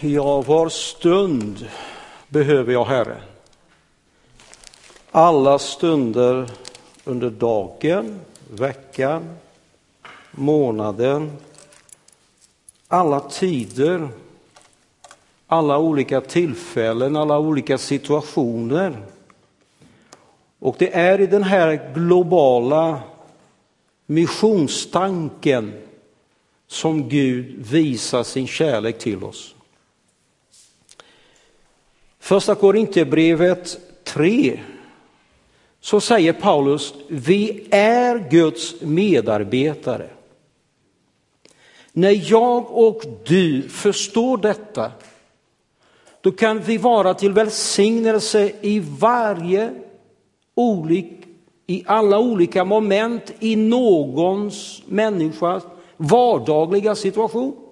Ja, var stund behöver jag Herre. Alla stunder under dagen, veckan, månaden, alla tider, alla olika tillfällen, alla olika situationer. Och det är i den här globala missionstanken som Gud visar sin kärlek till oss. Första Korinthierbrevet 3 så säger Paulus, vi är Guds medarbetare. När jag och du förstår detta, då kan vi vara till välsignelse i varje olik, i alla olika moment i någons människas vardagliga situation.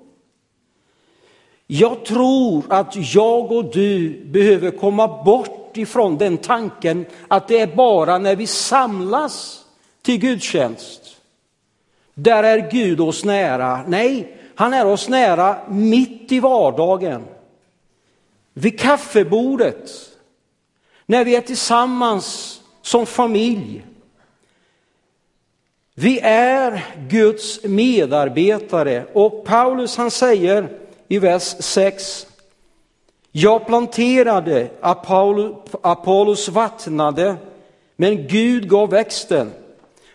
Jag tror att jag och du behöver komma bort ifrån den tanken att det är bara när vi samlas till gudstjänst. Där är Gud oss nära. Nej, han är oss nära mitt i vardagen. Vid kaffebordet. När vi är tillsammans som familj. Vi är Guds medarbetare och Paulus han säger i vers 6. Jag planterade, Apollos vattnade, men Gud gav växten.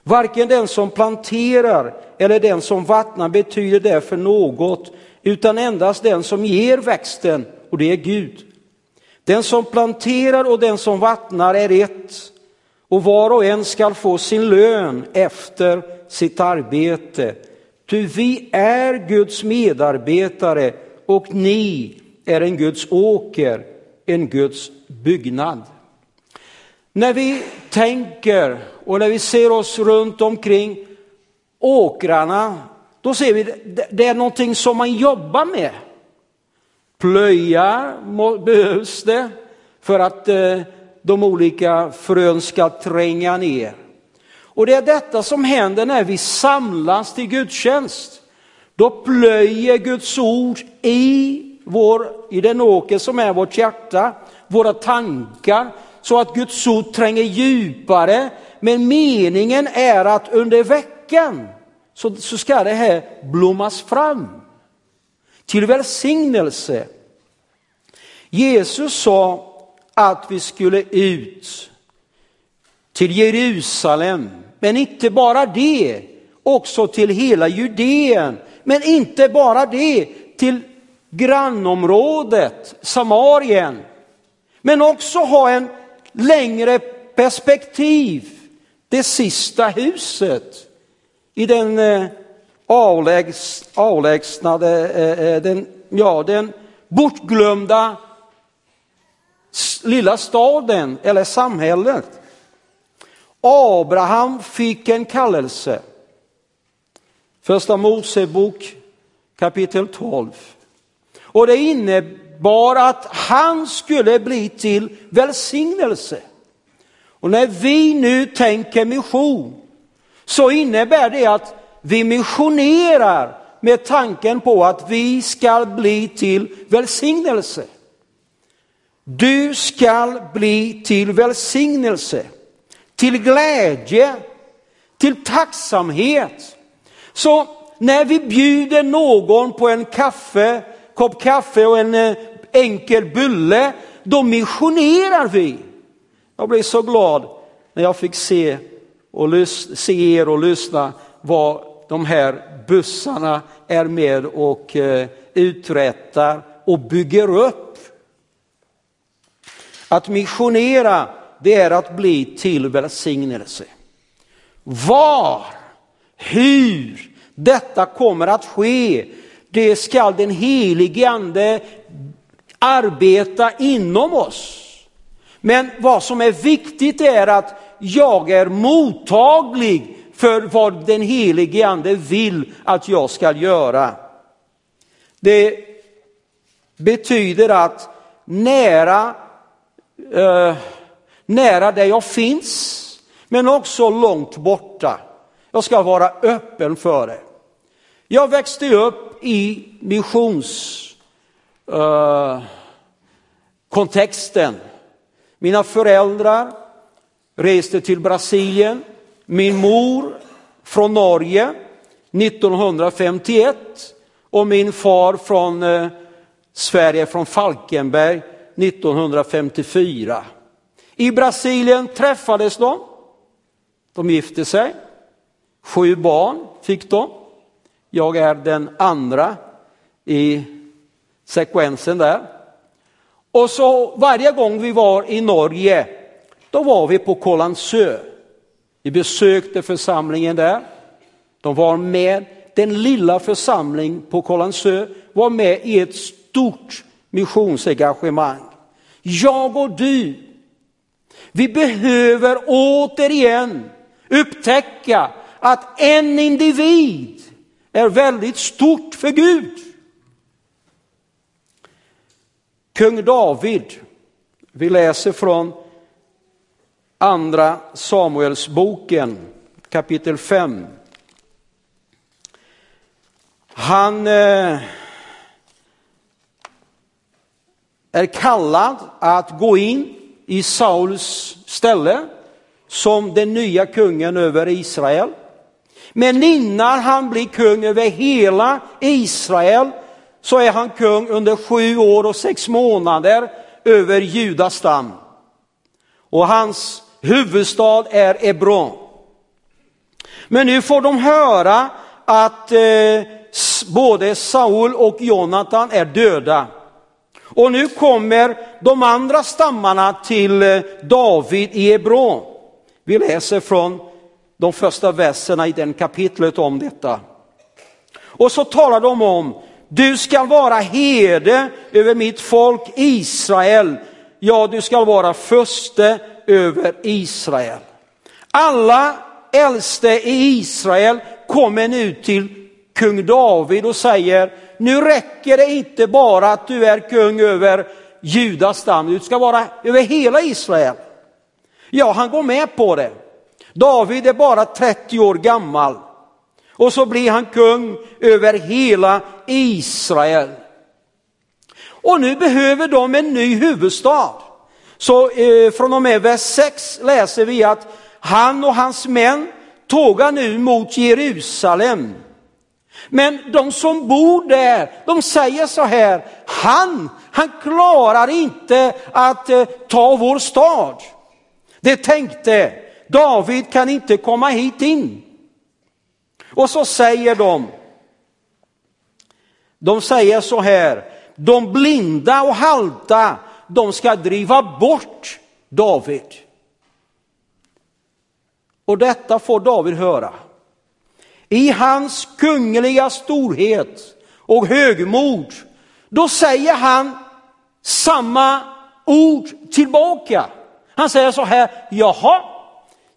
Varken den som planterar eller den som vattnar betyder därför något, utan endast den som ger växten, och det är Gud. Den som planterar och den som vattnar är ett, och var och en skall få sin lön efter sitt arbete. Ty vi är Guds medarbetare och ni är en Guds åker, en Guds byggnad. När vi tänker och när vi ser oss runt omkring åkrarna, då ser vi det är någonting som man jobbar med. Plöja behövs det för att eh, de olika frön ska tränga ner. Och det är detta som händer när vi samlas till gudstjänst. Då plöjer Guds ord i, vår, i den åker som är vårt hjärta, våra tankar, så att Guds ord tränger djupare. Men meningen är att under veckan så, så ska det här blommas fram till välsignelse. Jesus sa att vi skulle ut till Jerusalem, men inte bara det, också till hela Judeen, men inte bara det, till grannområdet Samarien, men också ha en längre perspektiv, det sista huset i den eh, avlägs, avlägsnade, eh, eh, den, ja, den bortglömda lilla staden eller samhället. Abraham fick en kallelse. Första Mosebok kapitel 12. Och det innebar att han skulle bli till välsignelse. Och när vi nu tänker mission så innebär det att vi missionerar med tanken på att vi ska bli till välsignelse. Du ska bli till välsignelse, till glädje, till tacksamhet. Så när vi bjuder någon på en kaffe, kopp kaffe och en eh, enkel bulle, då missionerar vi. Jag blev så glad när jag fick se, och se er och lyssna vad de här bussarna är med och eh, uträttar och bygger upp att missionera, det är att bli till välsignelse. Var, hur detta kommer att ske, det skall den helige ande arbeta inom oss. Men vad som är viktigt är att jag är mottaglig för vad den helige ande vill att jag ska göra. Det betyder att nära eh, nära där jag finns, men också långt borta. Jag ska vara öppen för det. Jag växte upp i missionskontexten. Eh, uh. Mina föräldrar reste till Brasilien. Min mor från Norge 1951 och min far från uh, Sverige, från Falkenberg 1954. I Brasilien träffades de. De gifte sig. Sju barn fick de. Jag är den andra i sekvensen där. Och så varje gång vi var i Norge, då var vi på Kållandsö. Vi besökte församlingen där. De var med, den lilla församling på Kållandsö var med i ett stort missionsengagemang. Jag och du, vi behöver återigen upptäcka att en individ är väldigt stort för Gud. Kung David, vi läser från andra Samuelsboken kapitel 5. Han eh, är kallad att gå in i Sauls ställe som den nya kungen över Israel. Men innan han blir kung över hela Israel så är han kung under sju år och sex månader över Judas stam. Och hans huvudstad är Ebron. Men nu får de höra att eh, både Saul och Jonathan är döda. Och nu kommer de andra stammarna till eh, David i Hebron. Vi läser från de första verserna i den kapitlet om detta. Och så talar de om, du ska vara herde över mitt folk Israel. Ja, du ska vara förste över Israel. Alla äldste i Israel kommer nu till kung David och säger, nu räcker det inte bara att du är kung över Judas stam, du ska vara över hela Israel. Ja, han går med på det. David är bara 30 år gammal och så blir han kung över hela Israel. Och nu behöver de en ny huvudstad. Så eh, från och med vers 6 läser vi att han och hans män tågar nu mot Jerusalem. Men de som bor där, de säger så här, han, han klarar inte att eh, ta vår stad. Det tänkte, David kan inte komma hit in. Och så säger de, de säger så här, de blinda och halta, de ska driva bort David. Och detta får David höra. I hans kungliga storhet och högmod, då säger han samma ord tillbaka. Han säger så här, jaha,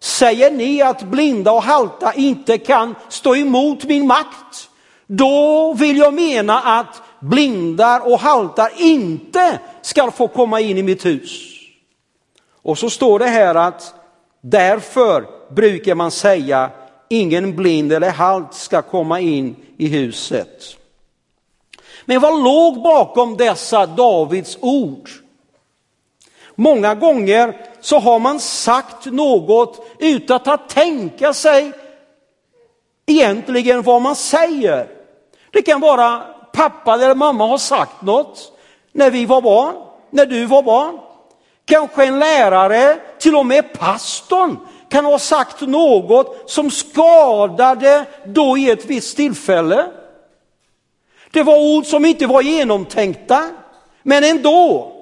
säger ni att blinda och halta inte kan stå emot min makt? Då vill jag mena att blindar och haltar inte ska få komma in i mitt hus. Och så står det här att därför brukar man säga ingen blind eller halt ska komma in i huset. Men vad låg bakom dessa Davids ord? Många gånger så har man sagt något utan att tänka sig egentligen vad man säger. Det kan vara pappa eller mamma har sagt något när vi var barn, när du var barn. Kanske en lärare, till och med pastorn kan ha sagt något som skadade då i ett visst tillfälle. Det var ord som inte var genomtänkta, men ändå.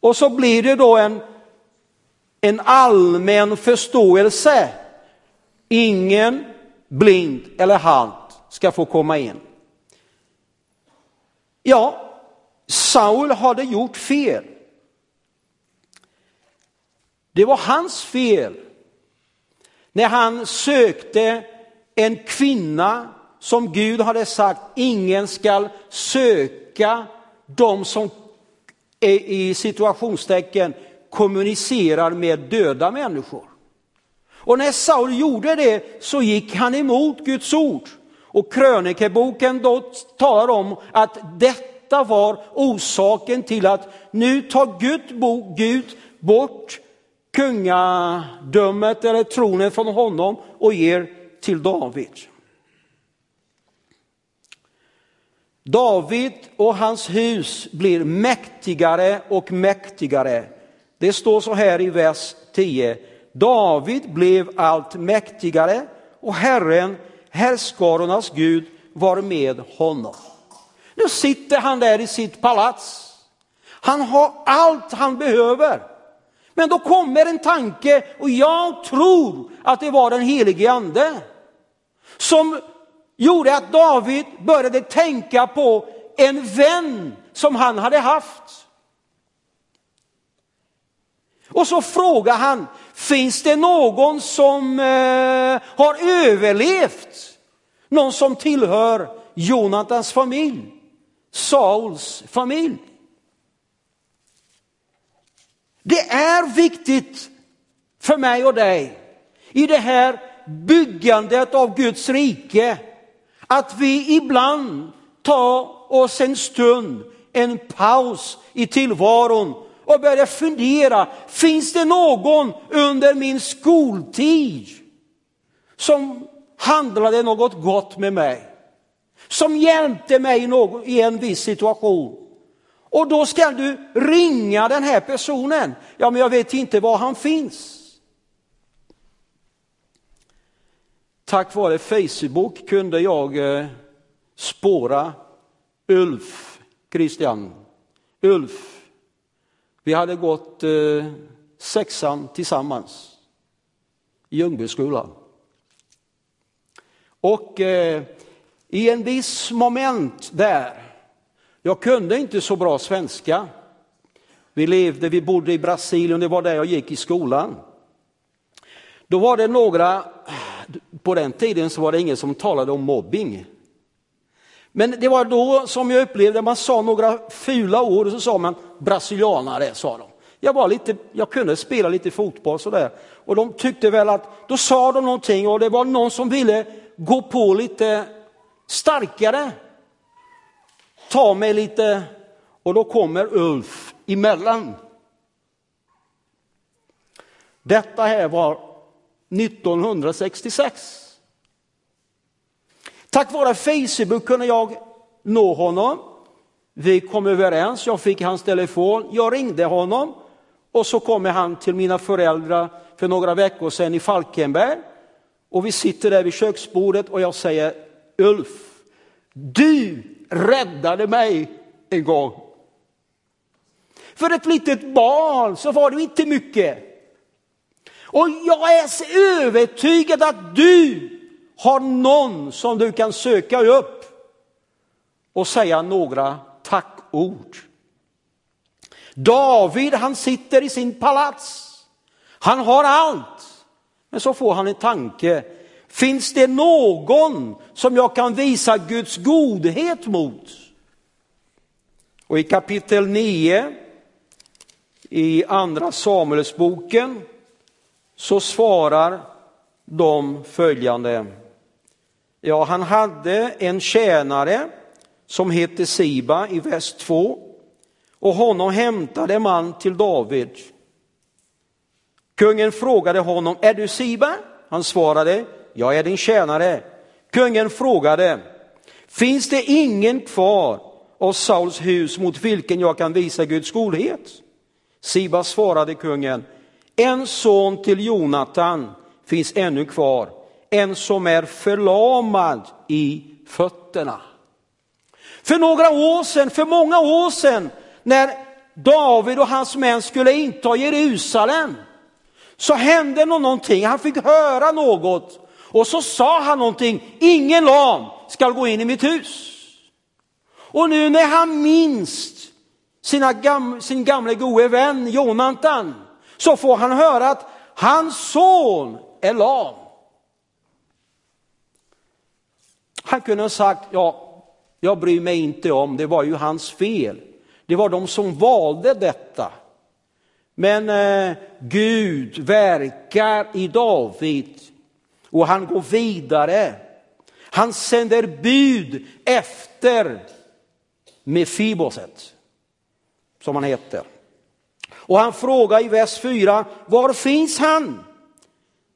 Och så blir det då en, en allmän förståelse. Ingen blind eller halt ska få komma in. Ja, Saul hade gjort fel. Det var hans fel när han sökte en kvinna som Gud hade sagt ingen skall söka de som i situationstecken kommunicerar med döda människor. Och när Saul gjorde det så gick han emot Guds ord. Och krönikeboken då talar om att detta var orsaken till att nu tar Gud, Gud bort kungadömet eller tronen från honom och ger till David. David och hans hus blir mäktigare och mäktigare. Det står så här i vers 10. David blev allt mäktigare och Herren, härskarornas Gud, var med honom. Nu sitter han där i sitt palats. Han har allt han behöver. Men då kommer en tanke och jag tror att det var den helige ande som gjorde att David började tänka på en vän som han hade haft. Och så frågar han, finns det någon som eh, har överlevt? Någon som tillhör Jonatans familj, Sauls familj. Det är viktigt för mig och dig i det här byggandet av Guds rike att vi ibland tar oss en stund, en paus i tillvaron och börjar fundera, finns det någon under min skoltid som handlade något gott med mig? Som hjälpte mig i en viss situation? Och då ska du ringa den här personen. Ja, men jag vet inte var han finns. Tack vare Facebook kunde jag eh, spåra Ulf Christian. Ulf. Vi hade gått eh, sexan tillsammans i Ljungbyskolan. Och eh, i en viss moment där, jag kunde inte så bra svenska. Vi levde, vi bodde i Brasilien, det var där jag gick i skolan. Då var det några på den tiden så var det ingen som talade om mobbing. Men det var då som jag upplevde, man sa några fula ord och så sa man brasilianare, sa de. Jag, var lite, jag kunde spela lite fotboll sådär och de tyckte väl att, då sa de någonting och det var någon som ville gå på lite starkare. Ta mig lite och då kommer Ulf emellan. Detta här var 1966. Tack vare Facebook kunde jag nå honom. Vi kom överens, jag fick hans telefon, jag ringde honom och så kommer han till mina föräldrar för några veckor sedan i Falkenberg. Och vi sitter där vid köksbordet och jag säger Ulf, du räddade mig en gång. För ett litet barn så var det inte mycket. Och jag är så övertygad att du har någon som du kan söka upp och säga några tackord. David, han sitter i sin palats. Han har allt. Men så får han en tanke. Finns det någon som jag kan visa Guds godhet mot? Och i kapitel 9 i andra Samuelsboken så svarar de följande. Ja, han hade en tjänare som hette Siba i vers 2 och honom hämtade man till David. Kungen frågade honom, är du Siba? Han svarade, jag är din tjänare. Kungen frågade, finns det ingen kvar av Sauls hus mot vilken jag kan visa Guds godhet? Siba svarade kungen, en son till Jonatan finns ännu kvar, en som är förlamad i fötterna. För några år sedan, för många år sedan, när David och hans män skulle inta Jerusalem, så hände någonting, han fick höra något och så sa han någonting, ingen lam ska gå in i mitt hus. Och nu när han minns sina gam, sin gamle gode vän Jonatan så får han höra att hans son är lam. Han kunde ha sagt, ja, jag bryr mig inte om, det var ju hans fel. Det var de som valde detta. Men eh, Gud verkar i David och han går vidare. Han sänder bud efter Mefiboset, som han heter. Och han frågar i vers 4, var finns han?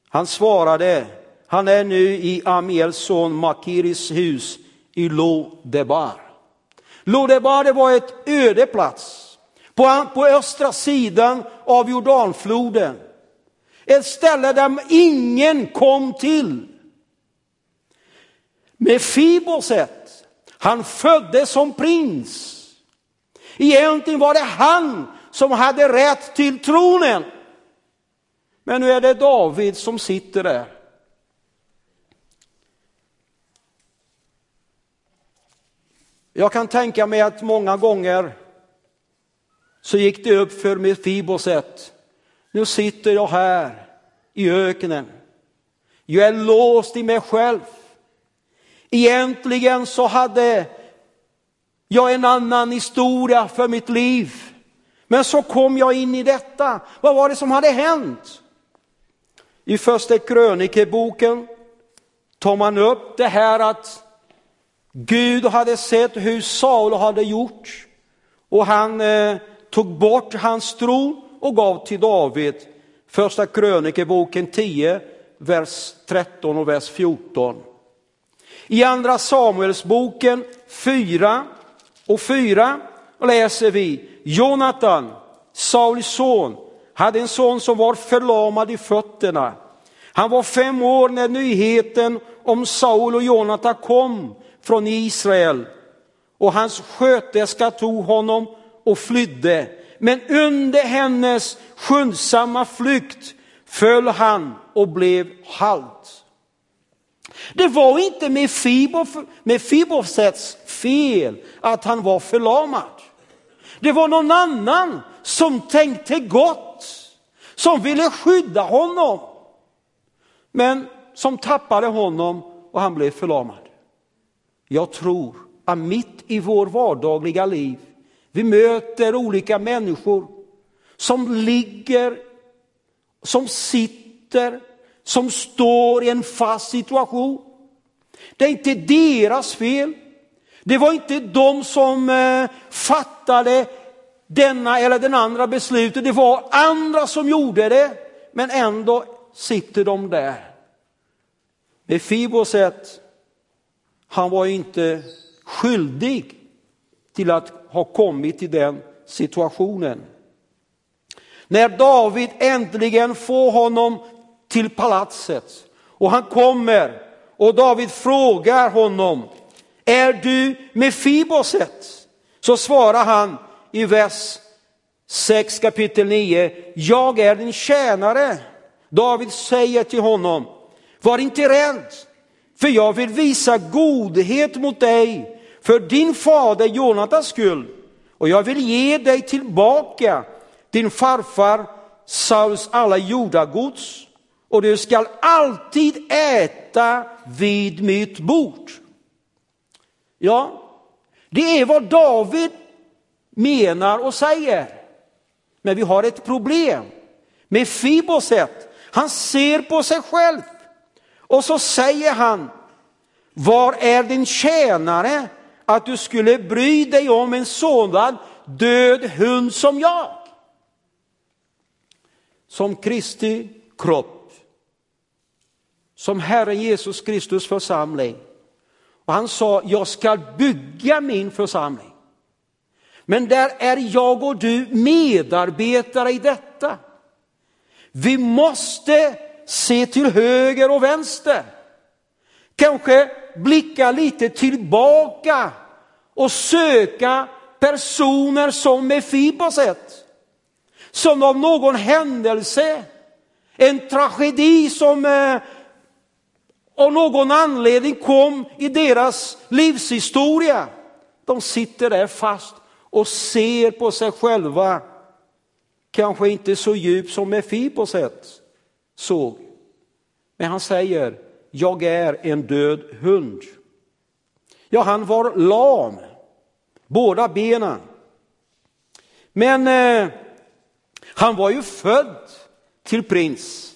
Han svarade, han är nu i Amiels son Makiris hus i Lodebar. Lodebar det var ett öde plats på, på östra sidan av Jordanfloden. Ett ställe där ingen kom till. Med Fiboset, han föddes som prins. Egentligen var det han som hade rätt till tronen. Men nu är det David som sitter där. Jag kan tänka mig att många gånger så gick det upp för Mefiboset. Nu sitter jag här i öknen. Jag är låst i mig själv. Egentligen så hade jag en annan historia för mitt liv. Men så kom jag in i detta. Vad var det som hade hänt? I första krönikeboken tar man upp det här att Gud hade sett hur Saul hade gjort och han eh, tog bort hans tron och gav till David. Första krönikeboken 10, vers 13 och vers 14. I andra Samuelsboken 4 och 4 läser vi Jonathan, Sauls son, hade en son som var förlamad i fötterna. Han var fem år när nyheten om Saul och Jonathan kom från Israel och hans sköterska tog honom och flydde. Men under hennes skyndsamma flykt föll han och blev halt. Det var inte med Fibosets fel att han var förlamad. Det var någon annan som tänkte gott, som ville skydda honom. Men som tappade honom och han blev förlamad. Jag tror att mitt i vår vardagliga liv vi möter olika människor som ligger, som sitter, som står i en fast situation. Det är inte deras fel. Det var inte de som eh, fattade denna eller den andra beslutet. Det var andra som gjorde det. Men ändå sitter de där. Mefiboset, han var inte skyldig till att ha kommit till den situationen. När David äntligen får honom till palatset och han kommer och David frågar honom, är du med Fiboset? Så svarar han i vers 6 kapitel 9, jag är din tjänare. David säger till honom, var inte rädd, för jag vill visa godhet mot dig för din fader Jonatas skull. Och jag vill ge dig tillbaka din farfar Sauls alla jordagods och du skall alltid äta vid mitt bord. Ja, det är vad David menar och säger. Men vi har ett problem med Fiboset. Han ser på sig själv och så säger han, var är din tjänare att du skulle bry dig om en sådan död hund som jag. Som Kristi kropp, som Herren Jesus Kristus församling. Och han sa, jag ska bygga min församling. Men där är jag och du medarbetare i detta. Vi måste se till höger och vänster. Kanske blicka lite tillbaka och söka personer som Mefiboset. Som av någon händelse, en tragedi som eh, av någon anledning kom i deras livshistoria. De sitter där fast och ser på sig själva, kanske inte så djupt som Mefiboset såg. Men han säger, jag är en död hund. Ja, han var lam, båda benen. Men eh, han var ju född till prins.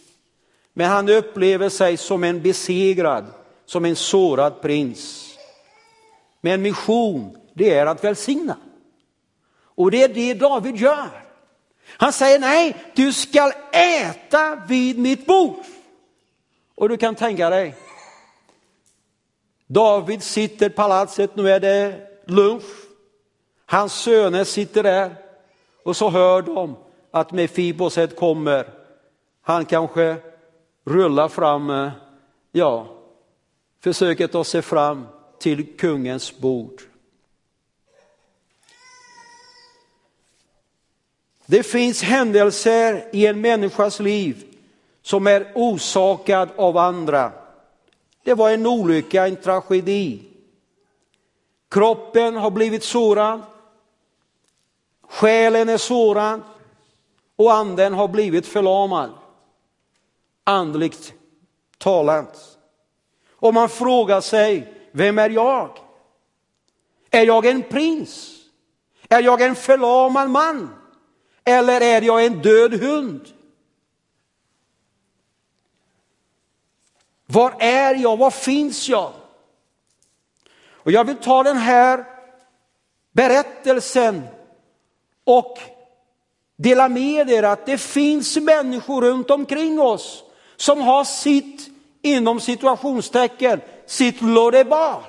Men han upplever sig som en besegrad, som en sårad prins. Men mission det är att välsigna. Och det är det David gör. Han säger nej, du skall äta vid mitt bord. Och du kan tänka dig, David sitter i palatset, nu är det lunch. Hans söner sitter där och så hör de att Mefiboset kommer. Han kanske rullar fram, eh, ja, försöker ta sig fram till kungens bord. Det finns händelser i en människas liv som är orsakad av andra. Det var en olycka, en tragedi. Kroppen har blivit sårad, själen är sårad och anden har blivit förlamad. Andligt talat. Och man frågar sig, vem är jag? Är jag en prins? Är jag en förlamad man? Eller är jag en död hund? Var är jag? Var finns jag? Och jag vill ta den här berättelsen och dela med er att det finns människor runt omkring oss som har sitt, inom situationstecken, sitt lodebar.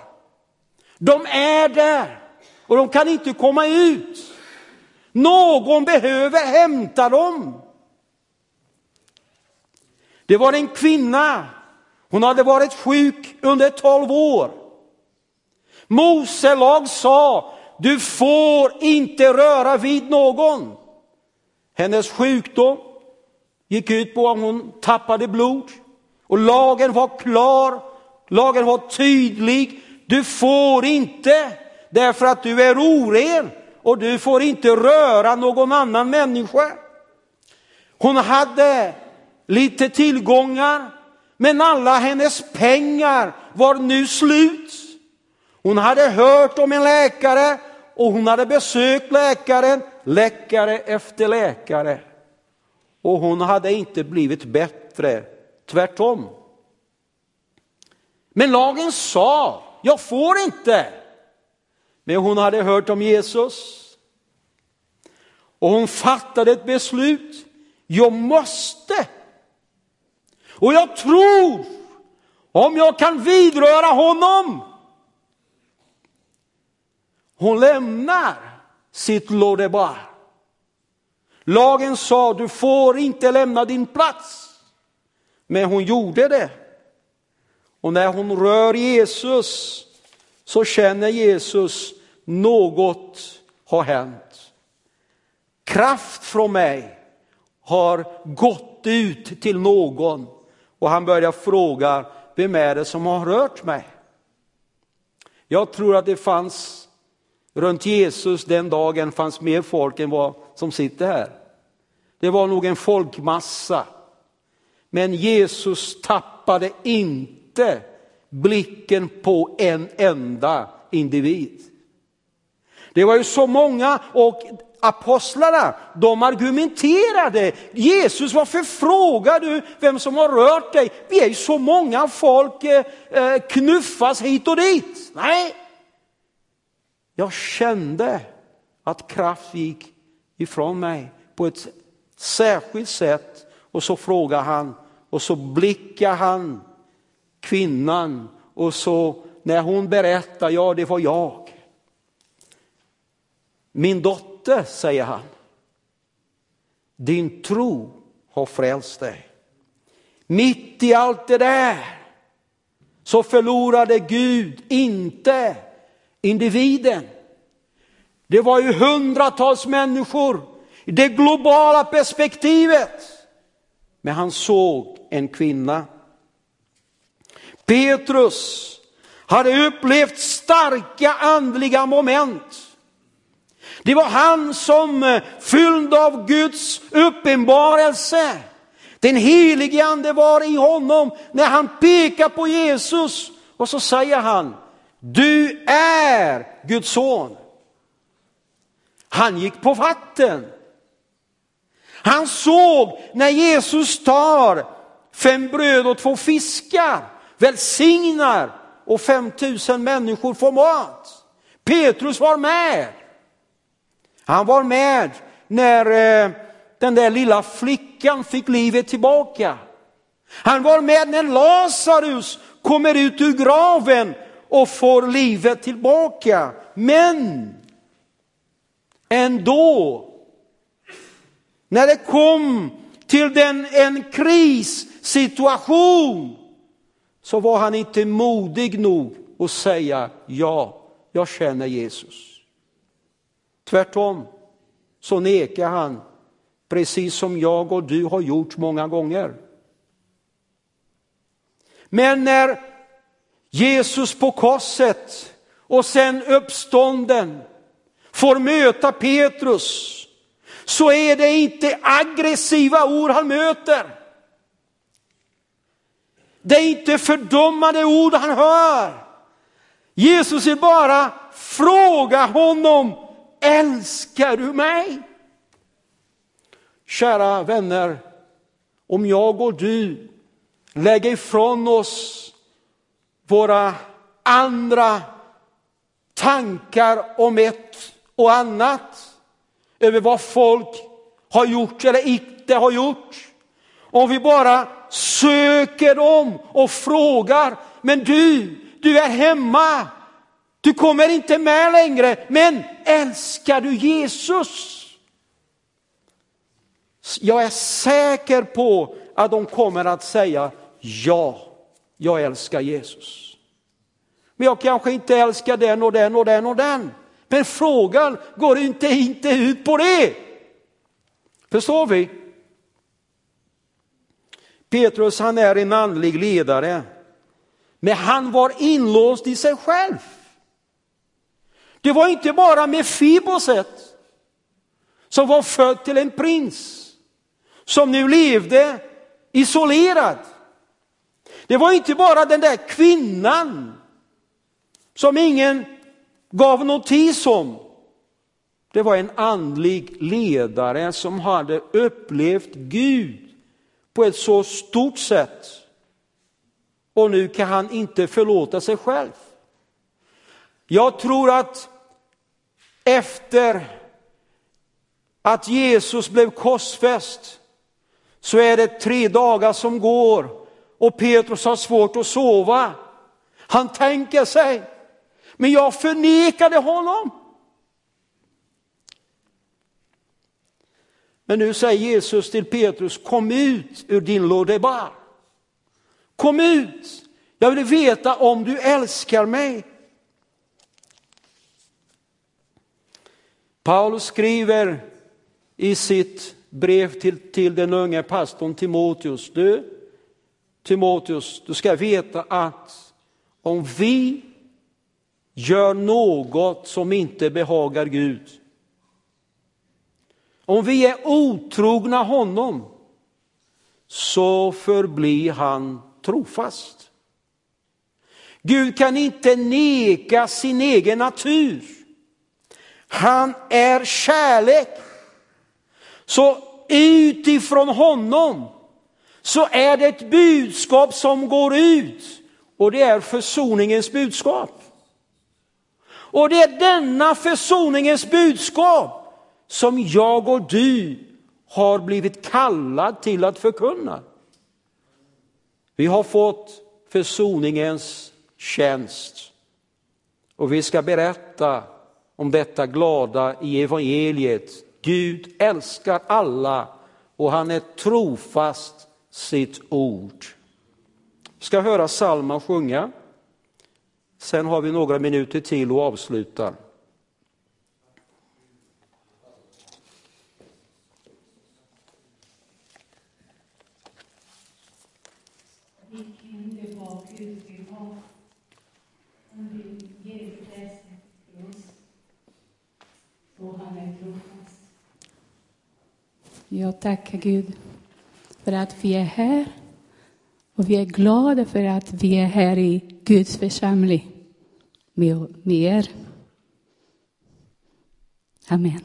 De är där och de kan inte komma ut. Någon behöver hämta dem. Det var en kvinna, hon hade varit sjuk under tolv år. Mose lag sa, du får inte röra vid någon. Hennes sjukdom gick ut på att hon tappade blod och lagen var klar, lagen var tydlig. Du får inte därför att du är oren och du får inte röra någon annan människa. Hon hade lite tillgångar, men alla hennes pengar var nu slut. Hon hade hört om en läkare och hon hade besökt läkaren, läkare efter läkare. Och hon hade inte blivit bättre, tvärtom. Men lagen sa, jag får inte. Men hon hade hört om Jesus. Och hon fattade ett beslut. Jag måste. Och jag tror, om jag kan vidröra honom. Hon lämnar sitt Lodebar. Lagen sa, du får inte lämna din plats. Men hon gjorde det. Och när hon rör Jesus så känner Jesus något har hänt. Kraft från mig har gått ut till någon och han börjar fråga, vem är det som har rört mig? Jag tror att det fanns runt Jesus den dagen fanns mer folk än vad som sitter här. Det var nog en folkmassa. Men Jesus tappade inte blicken på en enda individ. Det var ju så många och apostlarna, de argumenterade. Jesus, varför frågar du vem som har rört dig? Vi är ju så många, folk eh, eh, knuffas hit och dit. Nej, jag kände att kraft gick ifrån mig på ett särskilt sätt. Och så frågar han och så blickar han kvinnan och så när hon berättar, ja det var jag. Min dotter, säger han, din tro har frälst dig. Mitt i allt det där så förlorade Gud inte individen. Det var ju hundratals människor i det globala perspektivet. Men han såg en kvinna. Petrus hade upplevt starka andliga moment. Det var han som eh, fylld av Guds uppenbarelse. Den helige ande var i honom när han pekar på Jesus och så säger han, du är Guds son. Han gick på vatten. Han såg när Jesus tar fem bröd och två fiskar, välsignar och 5000 människor får mat. Petrus var med. Han var med när eh, den där lilla flickan fick livet tillbaka. Han var med när Lazarus kommer ut ur graven och får livet tillbaka. Men ändå, när det kom till den, en krissituation så var han inte modig nog att säga ja, jag känner Jesus. Tvärtom så nekar han, precis som jag och du har gjort många gånger. Men när Jesus på korset och sen uppstånden får möta Petrus så är det inte aggressiva ord han möter. Det är inte fördömande ord han hör. Jesus vill bara fråga honom, älskar du mig? Kära vänner, om jag och du lägger ifrån oss våra andra tankar om ett och annat, över vad folk har gjort eller inte har gjort. Om vi bara söker dem och frågar, men du, du är hemma, du kommer inte med längre, men älskar du Jesus? Jag är säker på att de kommer att säga ja, jag älskar Jesus. Men jag kanske inte älskar den och den och den och den. Men frågan går inte, inte ut på det. Förstår vi? Petrus han är en andlig ledare, men han var inlåst i sig själv. Det var inte bara med Fiboset som var född till en prins, som nu levde isolerad. Det var inte bara den där kvinnan som ingen gav notis om. Det var en andlig ledare som hade upplevt Gud på ett så stort sätt. Och nu kan han inte förlåta sig själv. Jag tror att efter att Jesus blev korsfäst så är det tre dagar som går och Petrus har svårt att sova. Han tänker sig, men jag förnekade honom. Men nu säger Jesus till Petrus, kom ut ur din lådebar. Kom ut, jag vill veta om du älskar mig. Paulus skriver i sitt brev till, till den unge pastorn Timoteus, du Timoteus, du ska veta att om vi gör något som inte behagar Gud, om vi är otrogna honom, så förblir han trofast. Gud kan inte neka sin egen natur. Han är kärlek. Så utifrån honom så är det ett budskap som går ut och det är försoningens budskap. Och det är denna försoningens budskap som jag och du har blivit kallad till att förkunna. Vi har fått försoningens tjänst och vi ska berätta om detta glada i evangeliet. Gud älskar alla och han är trofast sitt ord. Vi ska höra Salma sjunga. Sen har vi några minuter till och avslutar. Jag tackar Gud för att vi är här. Och vi är glada för att vi är här i Guds församling med, med er. Amen.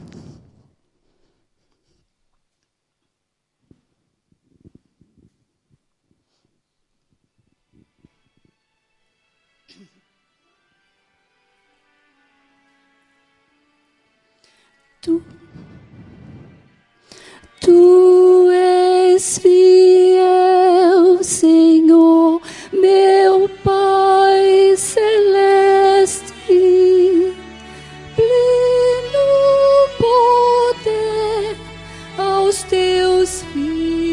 Tu és fiel, Senhor, meu Pai celeste, pleno poder aos teus filhos.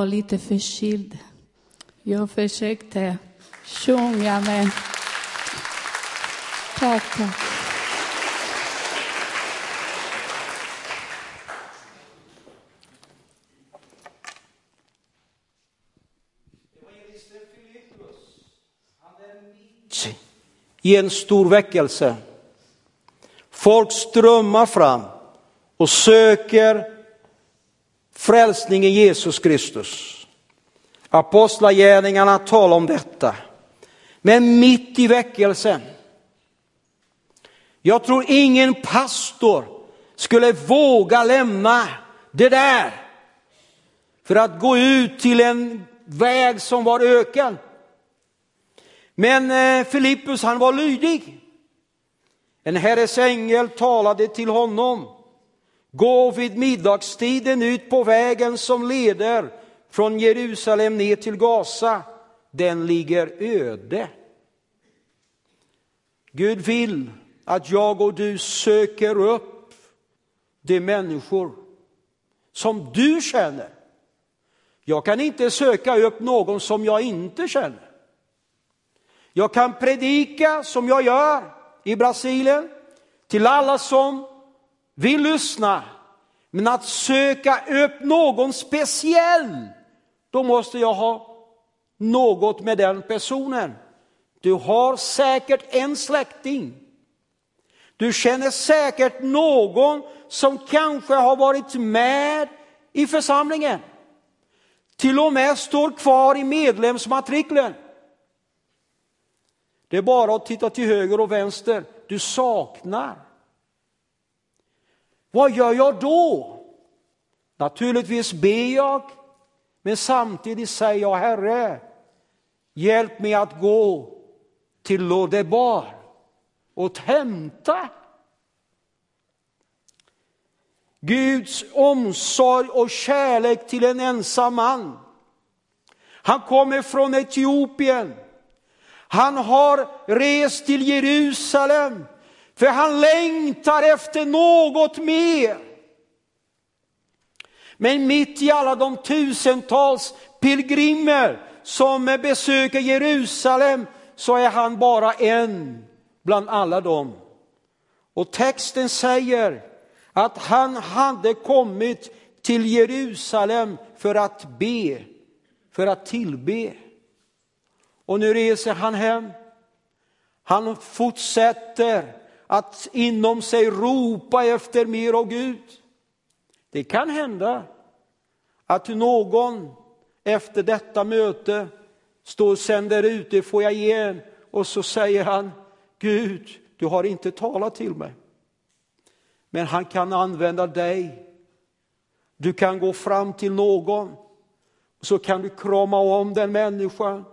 Var lite förkyld. Jag försökte sjunga, men... Tack, tack. i en stor väckelse. Folk strömmar fram och söker frälsningen Jesus Kristus. Apostlagärningarna talar om detta. Men mitt i väckelsen, jag tror ingen pastor skulle våga lämna det där för att gå ut till en väg som var öken. Men eh, Filippus han var lydig. En Herres ängel talade till honom. Gå vid middagstiden ut på vägen som leder från Jerusalem ner till Gaza. Den ligger öde. Gud vill att jag och du söker upp de människor som du känner. Jag kan inte söka upp någon som jag inte känner. Jag kan predika som jag gör i Brasilien till alla som vi lyssnar, Men att söka upp någon speciell, då måste jag ha något med den personen. Du har säkert en släkting. Du känner säkert någon som kanske har varit med i församlingen. Till och med står kvar i medlemsmatrikeln. Det är bara att titta till höger och vänster. Du saknar. Vad gör jag då? Naturligtvis ber jag, men samtidigt säger jag Herre, hjälp mig att gå till Lodebar och hämta. Guds omsorg och kärlek till en ensam man. Han kommer från Etiopien. Han har rest till Jerusalem för han längtar efter något mer. Men mitt i alla de tusentals pilgrimer som besöker Jerusalem så är han bara en bland alla dem. Och texten säger att han hade kommit till Jerusalem för att be, för att tillbe. Och nu reser han hem. Han fortsätter att inom sig ropa efter mer av Gud. Det kan hända att någon efter detta möte står och sänder ut, det får jag igen, och så säger han, Gud, du har inte talat till mig. Men han kan använda dig. Du kan gå fram till någon, så kan du krama om den människan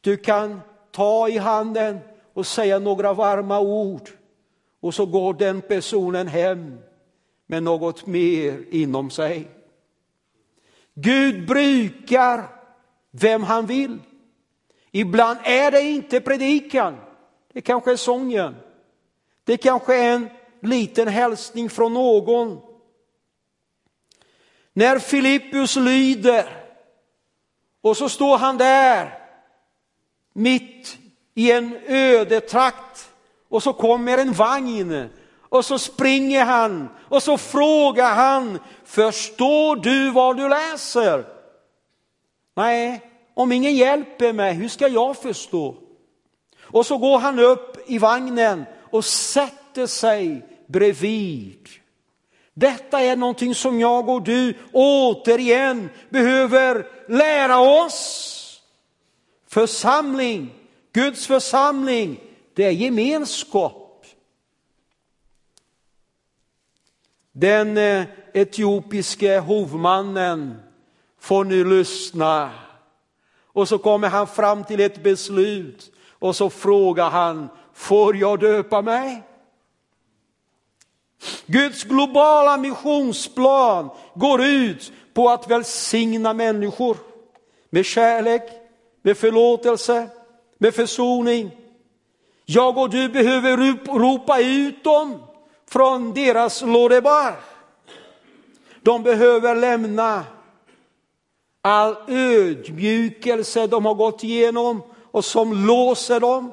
du kan ta i handen och säga några varma ord och så går den personen hem med något mer inom sig. Gud brukar vem han vill. Ibland är det inte predikan, det kanske är sången. Det kanske är en liten hälsning från någon. När Filippus lyder och så står han där mitt i en ödetrakt och så kommer en vagn och så springer han och så frågar han, förstår du vad du läser? Nej, om ingen hjälper mig, hur ska jag förstå? Och så går han upp i vagnen och sätter sig bredvid. Detta är någonting som jag och du återigen behöver lära oss. Församling, Guds församling, det är gemenskap. Den eh, etiopiske hovmannen får nu lyssna och så kommer han fram till ett beslut och så frågar han, får jag döpa mig? Guds globala missionsplan går ut på att välsigna människor med kärlek, med förlåtelse, med försoning. Jag och du behöver ropa ut dem från deras lådebar. De behöver lämna all ödmjukelse de har gått igenom och som låser dem.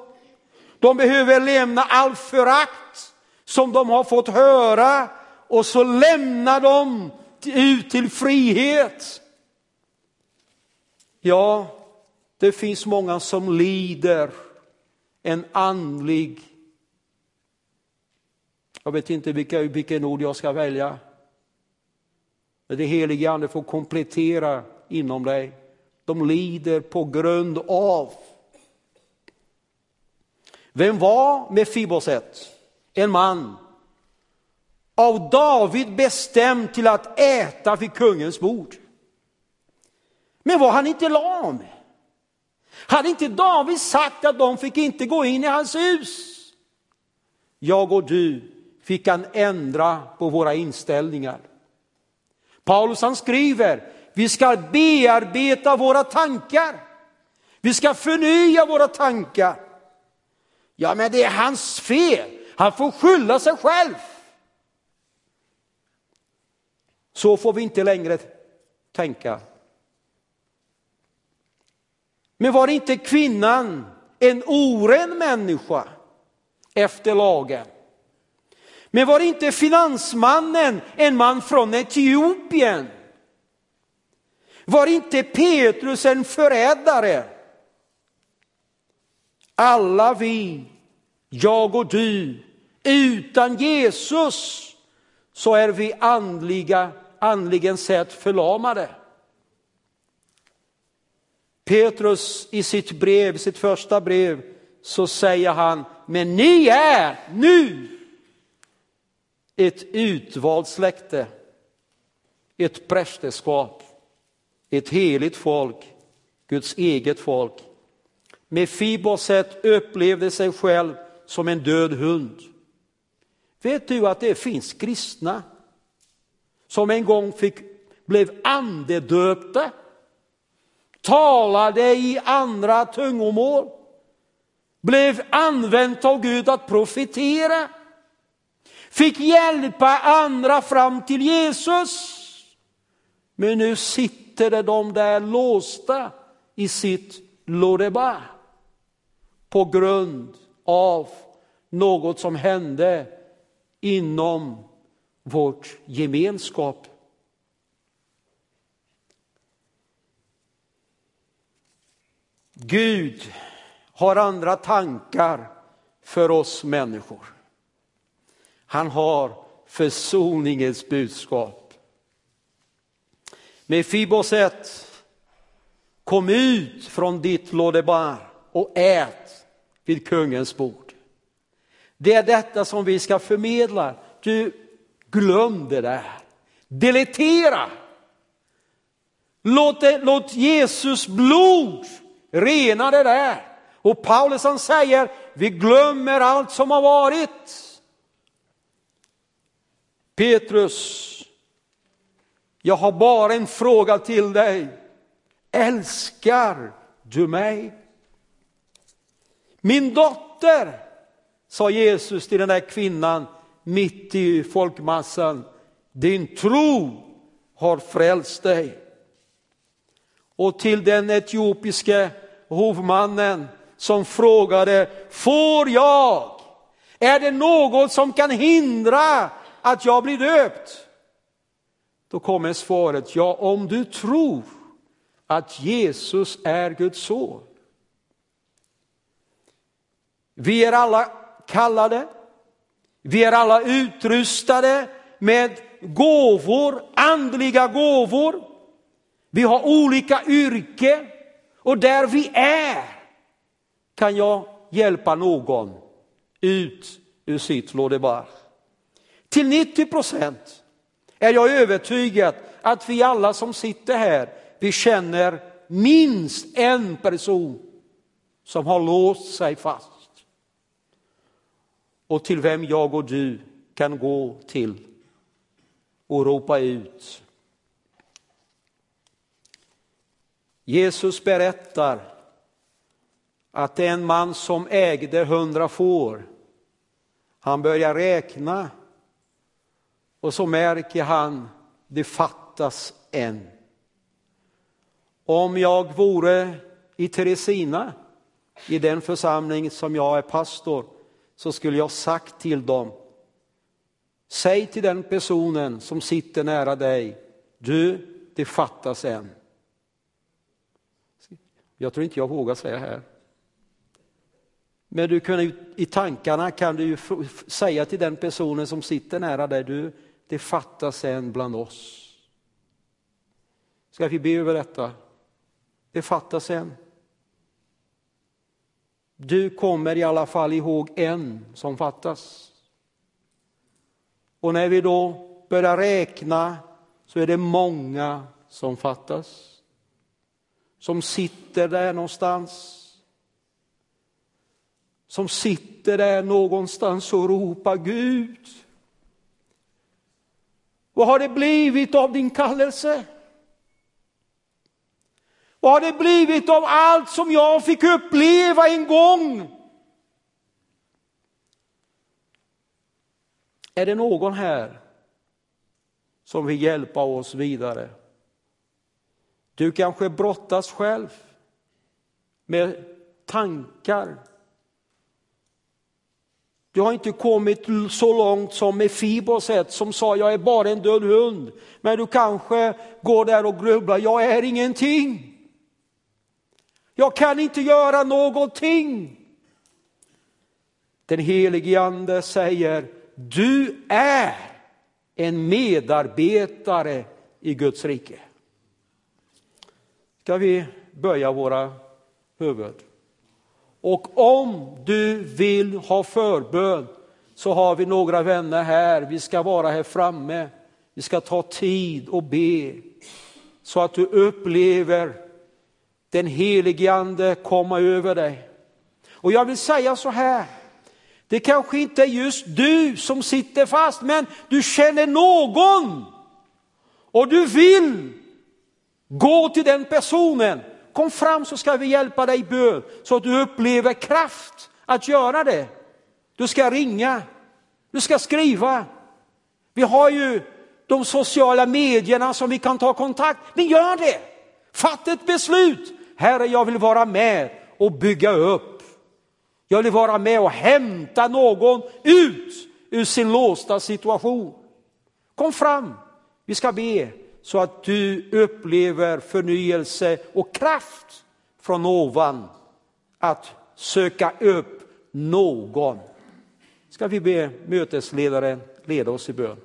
De behöver lämna all förakt som de har fått höra och så lämnar de ut till frihet. Ja, det finns många som lider en andlig, jag vet inte vilka, vilken ord jag ska välja. Men det heliga ande får komplettera inom dig. De lider på grund av. Vem var Mefiboset? En man av David bestämd till att äta vid kungens bord. Men var han inte lam? Hade inte David sagt att de fick inte gå in i hans hus? Jag och du fick han ändra på våra inställningar. Paulus han skriver, vi ska bearbeta våra tankar. Vi ska förnya våra tankar. Ja, men det är hans fel. Han får skylla sig själv. Så får vi inte längre tänka. Men var inte kvinnan en oren människa efter lagen? Men var inte finansmannen en man från Etiopien? Var inte Petrus en förrädare? Alla vi, jag och du, utan Jesus så är vi andliga, andligen sett förlamade. Petrus i sitt brev, sitt första brev, så säger han, men ni är nu ett utvalt släkte, ett prästerskap, ett heligt folk, Guds eget folk. Mefiboset upplevde sig själv som en död hund. Vet du att det finns kristna som en gång fick, blev andedöpta, talade i andra tungomål, blev använt av Gud att profetera, fick hjälpa andra fram till Jesus. Men nu sitter de där låsta i sitt Lodeba på grund av något som hände inom vårt gemenskap. Gud har andra tankar för oss människor. Han har försoningens budskap. Mefiboset, kom ut från ditt lådebar och ät vid kungens bord. Det är detta som vi ska förmedla. Du, glöm det där. Deletera. Låt, det, låt Jesus blod rena det där. Och Paulus han säger, vi glömmer allt som har varit. Petrus, jag har bara en fråga till dig. Älskar du mig? Min dotter, sa Jesus till den där kvinnan mitt i folkmassan. Din tro har frälst dig. Och till den etiopiske hovmannen som frågade, får jag? Är det något som kan hindra att jag blir döpt? Då kommer svaret, ja om du tror att Jesus är Guds son. Vi är alla kallade, vi är alla utrustade med gåvor, andliga gåvor. Vi har olika yrke och där vi är kan jag hjälpa någon ut ur sitt lådebar. Till 90 procent är jag övertygad att vi alla som sitter här, vi känner minst en person som har låst sig fast och till vem jag och du kan gå till och ropa ut. Jesus berättar att det är en man som ägde hundra får. Han börjar räkna och så märker han det fattas en. Om jag vore i Teresina, i den församling som jag är pastor, så skulle jag sagt till dem, säg till den personen som sitter nära dig, du, det fattas en. Jag tror inte jag vågar säga här. Men du kan, i tankarna kan du säga till den personen som sitter nära dig, du, det fattas en bland oss. Ska vi be över detta? Det fattas en. Du kommer i alla fall ihåg en som fattas. Och när vi då börjar räkna så är det många som fattas. Som sitter där någonstans. Som sitter där någonstans och ropar Gud. Vad har det blivit av din kallelse? Vad har det blivit av allt som jag fick uppleva en gång? Är det någon här som vill hjälpa oss vidare? Du kanske brottas själv med tankar. Du har inte kommit så långt som med Fiboset som sa jag är bara en död hund. Men du kanske går där och grubblar, jag är ingenting. Jag kan inte göra någonting. Den helige ande säger, du är en medarbetare i Guds rike. Ska vi böja våra huvud? Och om du vill ha förbön så har vi några vänner här, vi ska vara här framme. Vi ska ta tid och be så att du upplever den helige ande komma över dig. Och jag vill säga så här, det kanske inte är just du som sitter fast, men du känner någon och du vill gå till den personen. Kom fram så ska vi hjälpa dig i bön så att du upplever kraft att göra det. Du ska ringa, du ska skriva. Vi har ju de sociala medierna som vi kan ta kontakt. Men gör det! Fatta ett beslut. Herre, jag vill vara med och bygga upp. Jag vill vara med och hämta någon ut ur sin låsta situation. Kom fram, vi ska be så att du upplever förnyelse och kraft från ovan att söka upp någon. Ska vi be mötesledaren leda oss i bön?